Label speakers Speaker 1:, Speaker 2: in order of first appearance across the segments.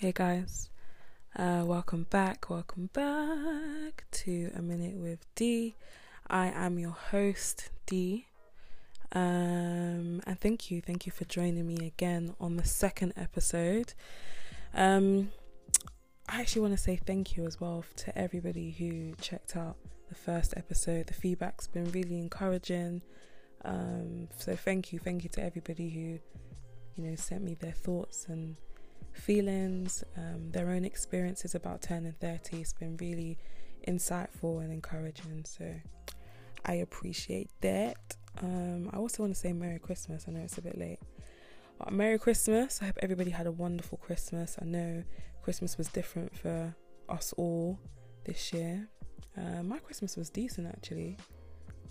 Speaker 1: Hey guys, uh, welcome back, welcome back to A Minute with D. I am your host, D. Um, and thank you, thank you for joining me again on the second episode. Um, I actually want to say thank you as well to everybody who checked out the first episode. The feedback's been really encouraging. Um, so thank you, thank you to everybody who, you know, sent me their thoughts and feelings, um, their own experiences about turning 30. It's been really insightful and encouraging. So I appreciate that. Um, I also want to say Merry Christmas. I know it's a bit late. But Merry Christmas. I hope everybody had a wonderful Christmas. I know Christmas was different for us all this year. Uh, my Christmas was decent actually.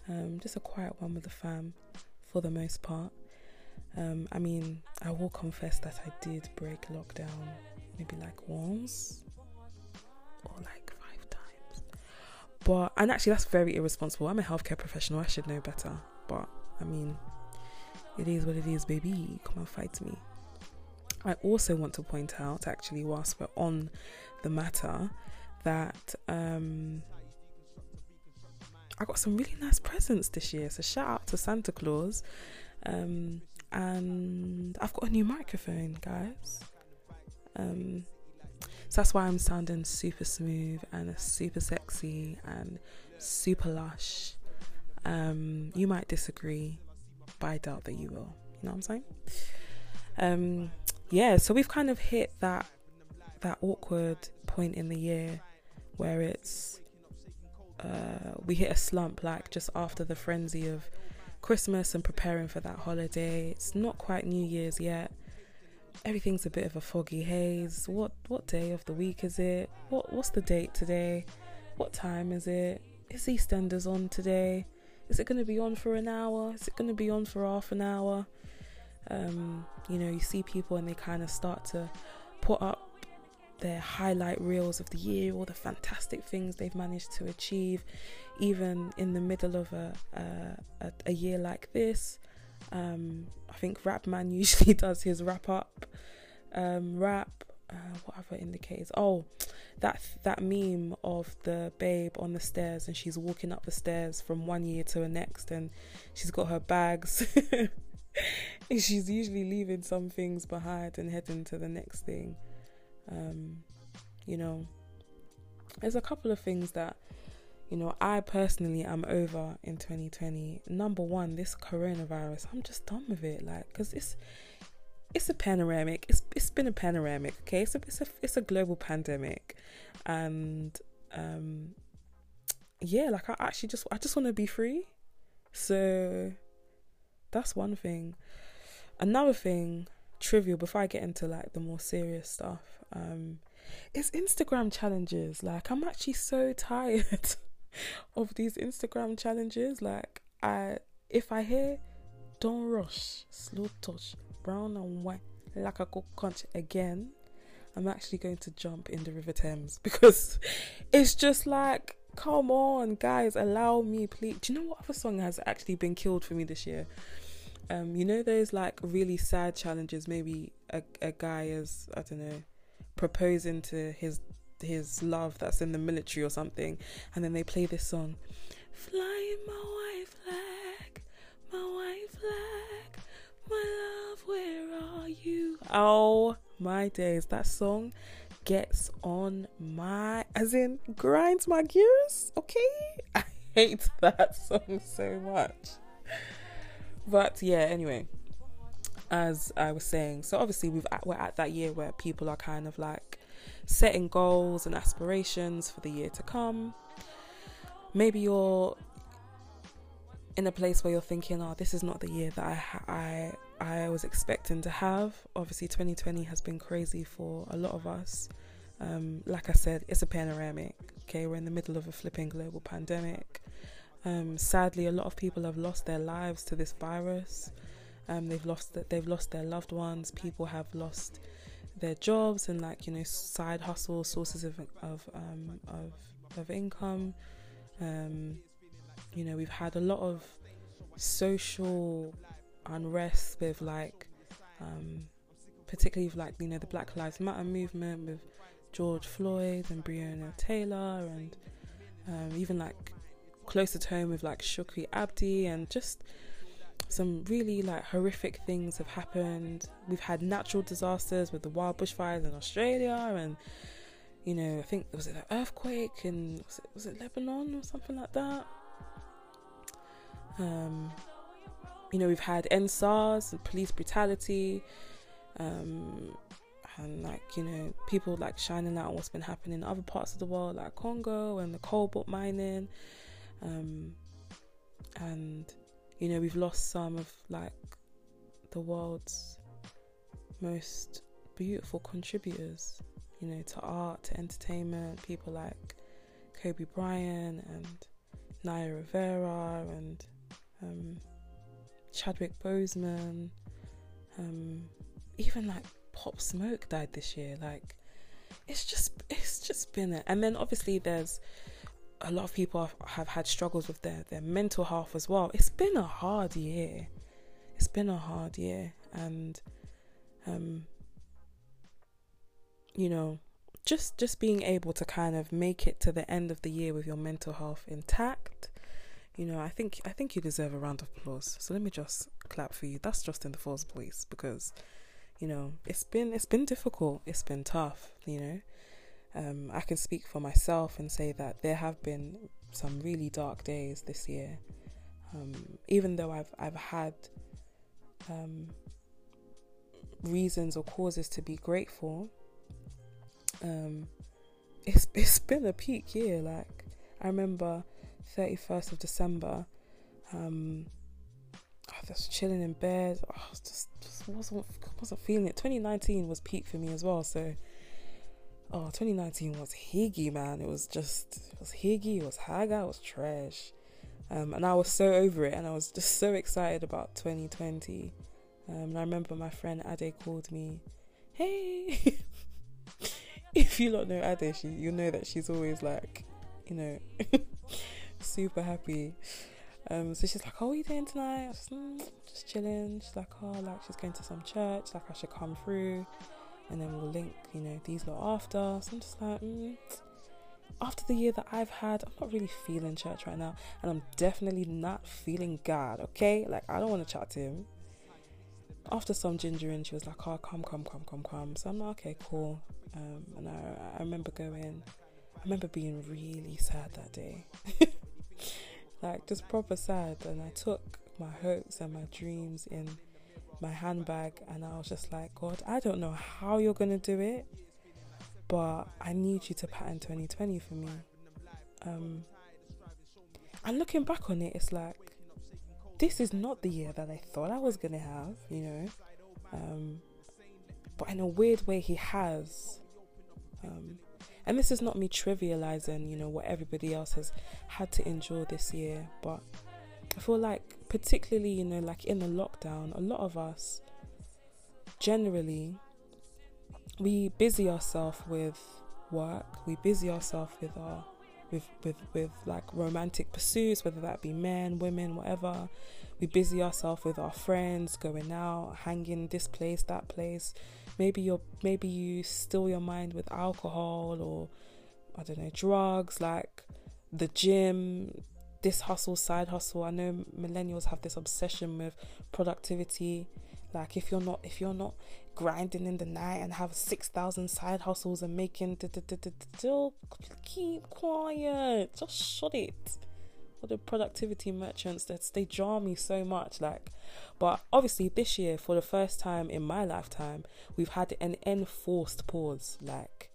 Speaker 1: Um, just a quiet one with the fam for the most part. Um, I mean, I will confess that I did break lockdown maybe like once or like five times. But, and actually, that's very irresponsible. I'm a healthcare professional, I should know better. But, I mean, it is what it is, baby. Come and fight me. I also want to point out, actually, whilst we're on the matter, that um, I got some really nice presents this year. So shout out to Santa Claus. Um, and I've got a new microphone, guys. Um, so that's why I'm sounding super smooth and super sexy and super lush. Um, you might disagree, but I doubt that you will. You know what I'm saying? Um, yeah, so we've kind of hit that that awkward point in the year where it's uh, we hit a slump like just after the frenzy of Christmas and preparing for that holiday. It's not quite New Year's yet. Everything's a bit of a foggy haze. What what day of the week is it? What what's the date today? What time is it? Is EastEnders on today? Is it going to be on for an hour? Is it going to be on for half an hour? Um, you know, you see people and they kind of start to put up their highlight reels of the year, all the fantastic things they've managed to achieve, even in the middle of a a, a year like this. Um, I think Rapman usually does his wrap up um, rap. Uh, what other indicators? Oh, that that meme of the babe on the stairs and she's walking up the stairs from one year to the next, and she's got her bags. she's usually leaving some things behind and heading to the next thing. Um, you know, there's a couple of things that, you know, I personally am over in 2020. Number one, this coronavirus, I'm just done with it. Like, cause it's, it's a panoramic. It's it's been a panoramic. Okay, a it's a it's a global pandemic, and um, yeah, like I actually just I just want to be free. So that's one thing. Another thing, trivial. Before I get into like the more serious stuff, um, it's Instagram challenges. Like I'm actually so tired of these Instagram challenges. Like I, if I hear "Don't rush, slow touch, brown and white," like a go conch again, I'm actually going to jump in the River Thames because it's just like, come on, guys, allow me, please. Do you know what other song has actually been killed for me this year? Um, you know those like really sad challenges. Maybe a a guy is I don't know proposing to his his love that's in the military or something, and then they play this song, "Flying my white flag, my white flag, my love, where are you?" Oh my days, that song gets on my, as in grinds my gears. Okay, I hate that song so much. But yeah, anyway as I was saying, so obviously we've we're at that year where people are kind of like setting goals and aspirations for the year to come. Maybe you're in a place where you're thinking, "Oh, this is not the year that I I I was expecting to have." Obviously, 2020 has been crazy for a lot of us. Um, like I said, it's a panoramic. Okay, we're in the middle of a flipping global pandemic. Um, sadly, a lot of people have lost their lives to this virus. Um, they've lost that they've lost their loved ones. People have lost their jobs and like you know side hustle sources of of um, of of income. Um, you know we've had a lot of social unrest with like um, particularly with like you know the Black Lives Matter movement with George Floyd and Breonna Taylor, and um, even like closer to home with like Shukri Abdi, and just some really like horrific things have happened. We've had natural disasters with the wild bushfires in Australia, and you know I think was it an earthquake and was it, was it Lebanon or something like that. Um, you know we've had EndSARS and police brutality. Um, and like you know people like shining light on what's been happening in other parts of the world like congo and the cobalt mining um, and you know we've lost some of like the world's most beautiful contributors you know to art to entertainment people like kobe bryant and naya rivera and um, chadwick boseman um, even like Pop Smoke died this year. Like, it's just it's just been it. And then obviously there's a lot of people have, have had struggles with their their mental health as well. It's been a hard year. It's been a hard year, and um, you know, just just being able to kind of make it to the end of the year with your mental health intact you know i think i think you deserve a round of applause so let me just clap for you that's just in the first place because you know, it's been it's been difficult. It's been tough. You know, um, I can speak for myself and say that there have been some really dark days this year. Um, even though I've I've had um, reasons or causes to be grateful, um, it's it's been a peak year. Like I remember, thirty first of December. Um, I was chilling in bed. I was just, just wasn't wasn't feeling it. 2019 was peak for me as well. So, oh, 2019 was higgy, man. It was just it was higgy. It was haga. It was trash. Um, and I was so over it, and I was just so excited about 2020. Um, and I remember my friend Ade called me, "Hey." if you don't know Ade, she you know that she's always like, you know, super happy. Um, so she's like, "Oh, what are you doing tonight?" I was mm, just chilling. She's like, "Oh, like she's going to some church. Like I should come through, and then we'll link, you know, these lot after." So I'm just like, mm. after the year that I've had, I'm not really feeling church right now, and I'm definitely not feeling God. Okay, like I don't want to chat to him. After some gingering, she was like, "Oh, come, come, come, come, come." So I'm like, "Okay, cool." Um, and I, I remember going. I remember being really sad that day. like just proper sad. And I took my hopes and my dreams in my handbag, and I was just like, God, I don't know how you're gonna do it, but I need you to pattern 2020 for me. Um, and looking back on it, it's like this is not the year that I thought I was gonna have, you know. Um, but in a weird way, he has. Um, and this is not me trivializing, you know, what everybody else has had to endure this year, but I feel like, particularly, you know, like in the lockdown, a lot of us generally we busy ourselves with work, we busy ourselves with our with with with like romantic pursuits, whether that be men, women, whatever. We busy ourselves with our friends, going out, hanging this place, that place, maybe you're maybe you still your mind with alcohol or I don't know drugs like the gym this hustle side hustle I know millennials have this obsession with productivity. Like if you're not if you're not grinding in the night and have 6000 side hustles and making keep quiet. Just shut it. Or the productivity merchants that they jar me so much like. But obviously this year for the first time in my lifetime we've had an enforced pause like.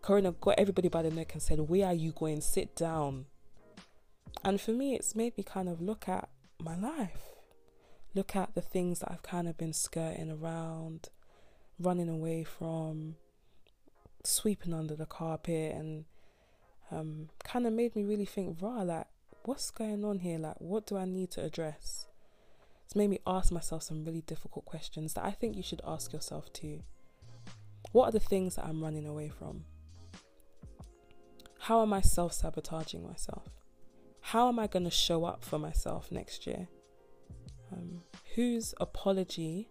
Speaker 1: Corona got everybody by the neck and said where are you going? Sit down and for me it's made me kind of look at my life look at the things that i've kind of been skirting around running away from sweeping under the carpet and um, kind of made me really think, raw, like, what's going on here? Like, what do I need to address? It's made me ask myself some really difficult questions that I think you should ask yourself too. What are the things that I'm running away from? How am I self sabotaging myself? How am I going to show up for myself next year? Um, whose apology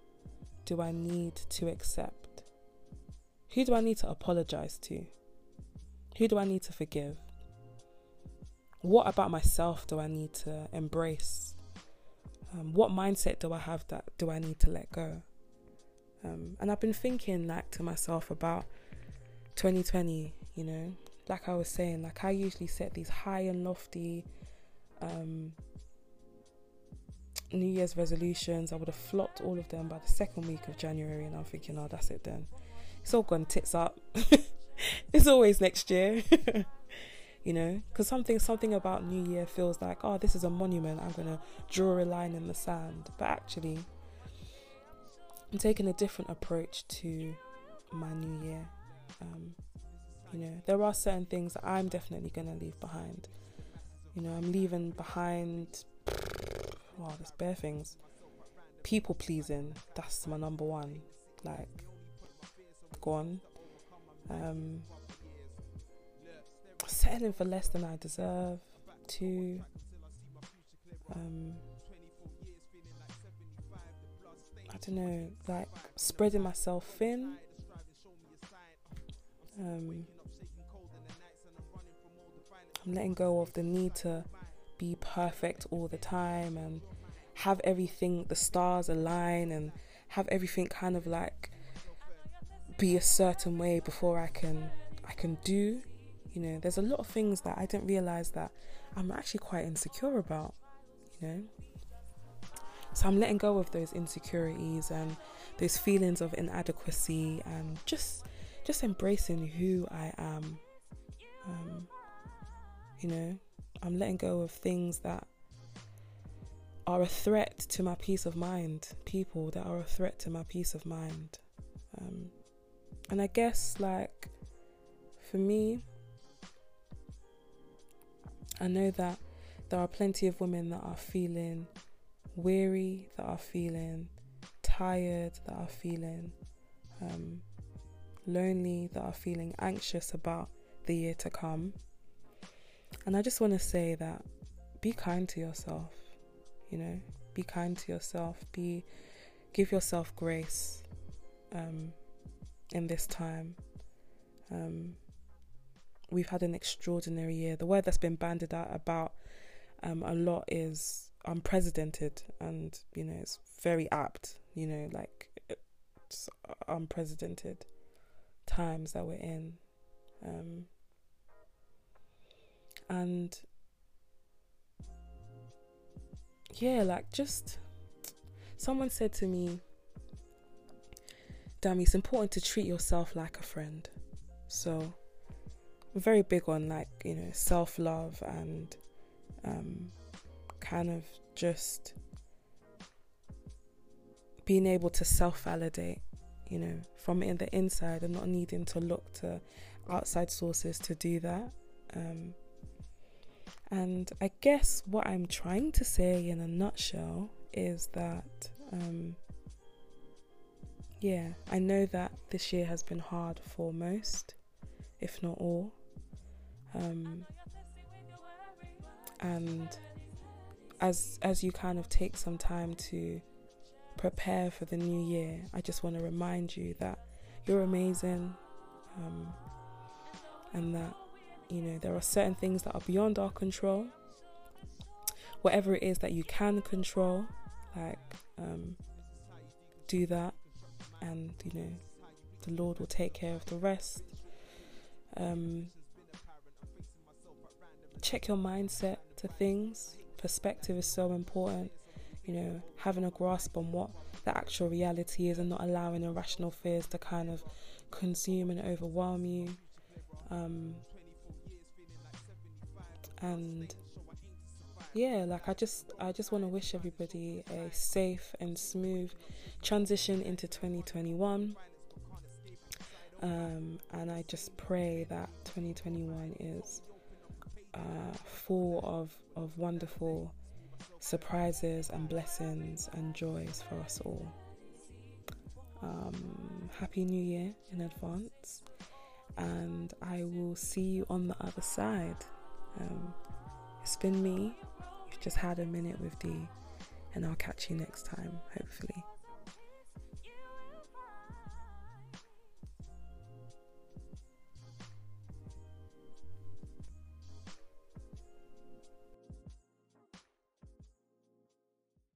Speaker 1: do I need to accept? Who do I need to apologize to? Who do I need to forgive? What about myself do I need to embrace? Um, what mindset do I have that do I need to let go? Um, and I've been thinking like to myself about 2020, you know, like I was saying, like I usually set these high and lofty um, New Year's resolutions. I would have flopped all of them by the second week of January, and I'm thinking, oh, that's it then. It's all gone tits up. it's always next year. you know, because something something about New Year feels like, oh, this is a monument. I'm gonna draw a line in the sand, but actually, I'm taking a different approach to my New Year. Um, you know, there are certain things I'm definitely gonna leave behind. You know, I'm leaving behind. Wow, there's bare things. People pleasing. That's my number one. Like, gone. Um, settling for less than I deserve. To um, I don't know, like spreading myself thin. Um, I'm letting go of the need to be perfect all the time and have everything, the stars align and have everything kind of like be a certain way before I can I can do. You know, there's a lot of things that I didn't realize that I'm actually quite insecure about, you know. So I'm letting go of those insecurities and those feelings of inadequacy and just just embracing who I am. Um, you know, I'm letting go of things that are a threat to my peace of mind, people that are a threat to my peace of mind. Um, and I guess, like, for me, I know that there are plenty of women that are feeling weary, that are feeling tired, that are feeling um, lonely, that are feeling anxious about the year to come. And I just want to say that be kind to yourself, you know, be kind to yourself, be give yourself grace um, in this time. Um, we've had an extraordinary year. The word that's been banded out about um, a lot is unprecedented, and you know, it's very apt. You know, like it's unprecedented times that we're in. Um, and yeah, like just someone said to me, Damn, it's important to treat yourself like a friend. So very big on like, you know, self love and um, kind of just being able to self validate, you know, from in the inside and not needing to look to outside sources to do that. Um, and I guess what I'm trying to say in a nutshell is that, um, yeah, I know that this year has been hard for most, if not all. Um, and as as you kind of take some time to prepare for the new year, I just want to remind you that you're amazing, um, and that you know, there are certain things that are beyond our control. Whatever it is that you can control, like, um, do that, and you know, the Lord will take care of the rest. Um, check your mindset to things. Perspective is so important. You know, having a grasp on what the actual reality is and not allowing irrational fears to kind of consume and overwhelm you. Um, and yeah like i just i just want to wish everybody a safe and smooth transition into 2021 um, and i just pray that 2021 is uh, full of of wonderful surprises and blessings and joys for us all. Um, happy new year in advance and i will see you on the other side um, it's been me. You've just had a minute with D, and I'll catch you next time, hopefully.